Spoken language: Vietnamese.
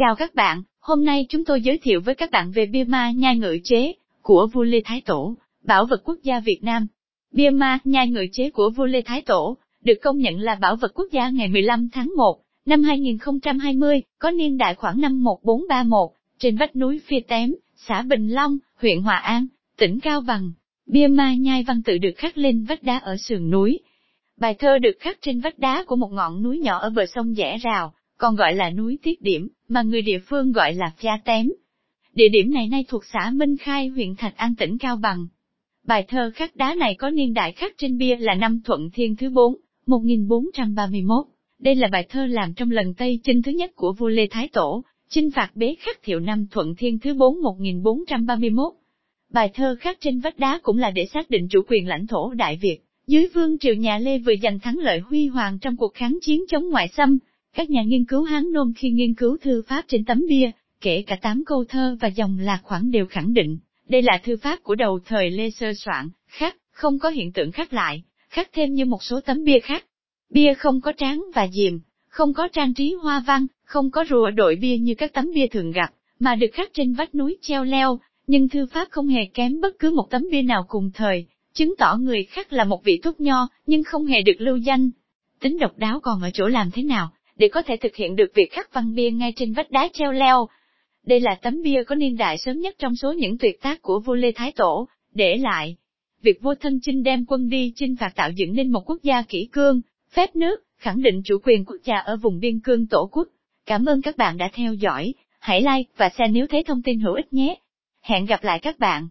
Chào các bạn, hôm nay chúng tôi giới thiệu với các bạn về bia ma nhai ngự chế của vua Lê Thái Tổ, bảo vật quốc gia Việt Nam. Bia ma nhai ngự chế của vua Lê Thái Tổ được công nhận là bảo vật quốc gia ngày 15 tháng 1 năm 2020, có niên đại khoảng năm 1431, trên vách núi Phi Tém, xã Bình Long, huyện Hòa An, tỉnh Cao Bằng. Bia ma nhai văn tự được khắc lên vách đá ở sườn núi. Bài thơ được khắc trên vách đá của một ngọn núi nhỏ ở bờ sông Dẻ Rào, còn gọi là núi Tiết Điểm, mà người địa phương gọi là Pha Tém. Địa điểm này nay thuộc xã Minh Khai huyện Thạch An tỉnh Cao Bằng. Bài thơ khắc đá này có niên đại khắc trên bia là năm Thuận Thiên thứ 4, 1431. Đây là bài thơ làm trong lần Tây Chinh thứ nhất của vua Lê Thái Tổ, chinh phạt bế khắc thiệu năm Thuận Thiên thứ 4 1431. Bài thơ khắc trên vách đá cũng là để xác định chủ quyền lãnh thổ Đại Việt, dưới vương triều nhà Lê vừa giành thắng lợi huy hoàng trong cuộc kháng chiến chống ngoại xâm. Các nhà nghiên cứu Hán Nôm khi nghiên cứu thư pháp trên tấm bia, kể cả tám câu thơ và dòng lạc khoảng đều khẳng định, đây là thư pháp của đầu thời Lê sơ soạn, khắc, không có hiện tượng khắc lại, khắc thêm như một số tấm bia khác. Bia không có tráng và diềm, không có trang trí hoa văn, không có rùa đội bia như các tấm bia thường gặp, mà được khắc trên vách núi treo leo, nhưng thư pháp không hề kém bất cứ một tấm bia nào cùng thời, chứng tỏ người khắc là một vị túc nho, nhưng không hề được lưu danh. Tính độc đáo còn ở chỗ làm thế nào, để có thể thực hiện được việc khắc văn bia ngay trên vách đá treo leo. Đây là tấm bia có niên đại sớm nhất trong số những tuyệt tác của vua Lê Thái Tổ, để lại. Việc vua thân chinh đem quân đi chinh phạt tạo dựng nên một quốc gia kỷ cương, phép nước, khẳng định chủ quyền quốc gia ở vùng biên cương tổ quốc. Cảm ơn các bạn đã theo dõi, hãy like và share nếu thấy thông tin hữu ích nhé. Hẹn gặp lại các bạn.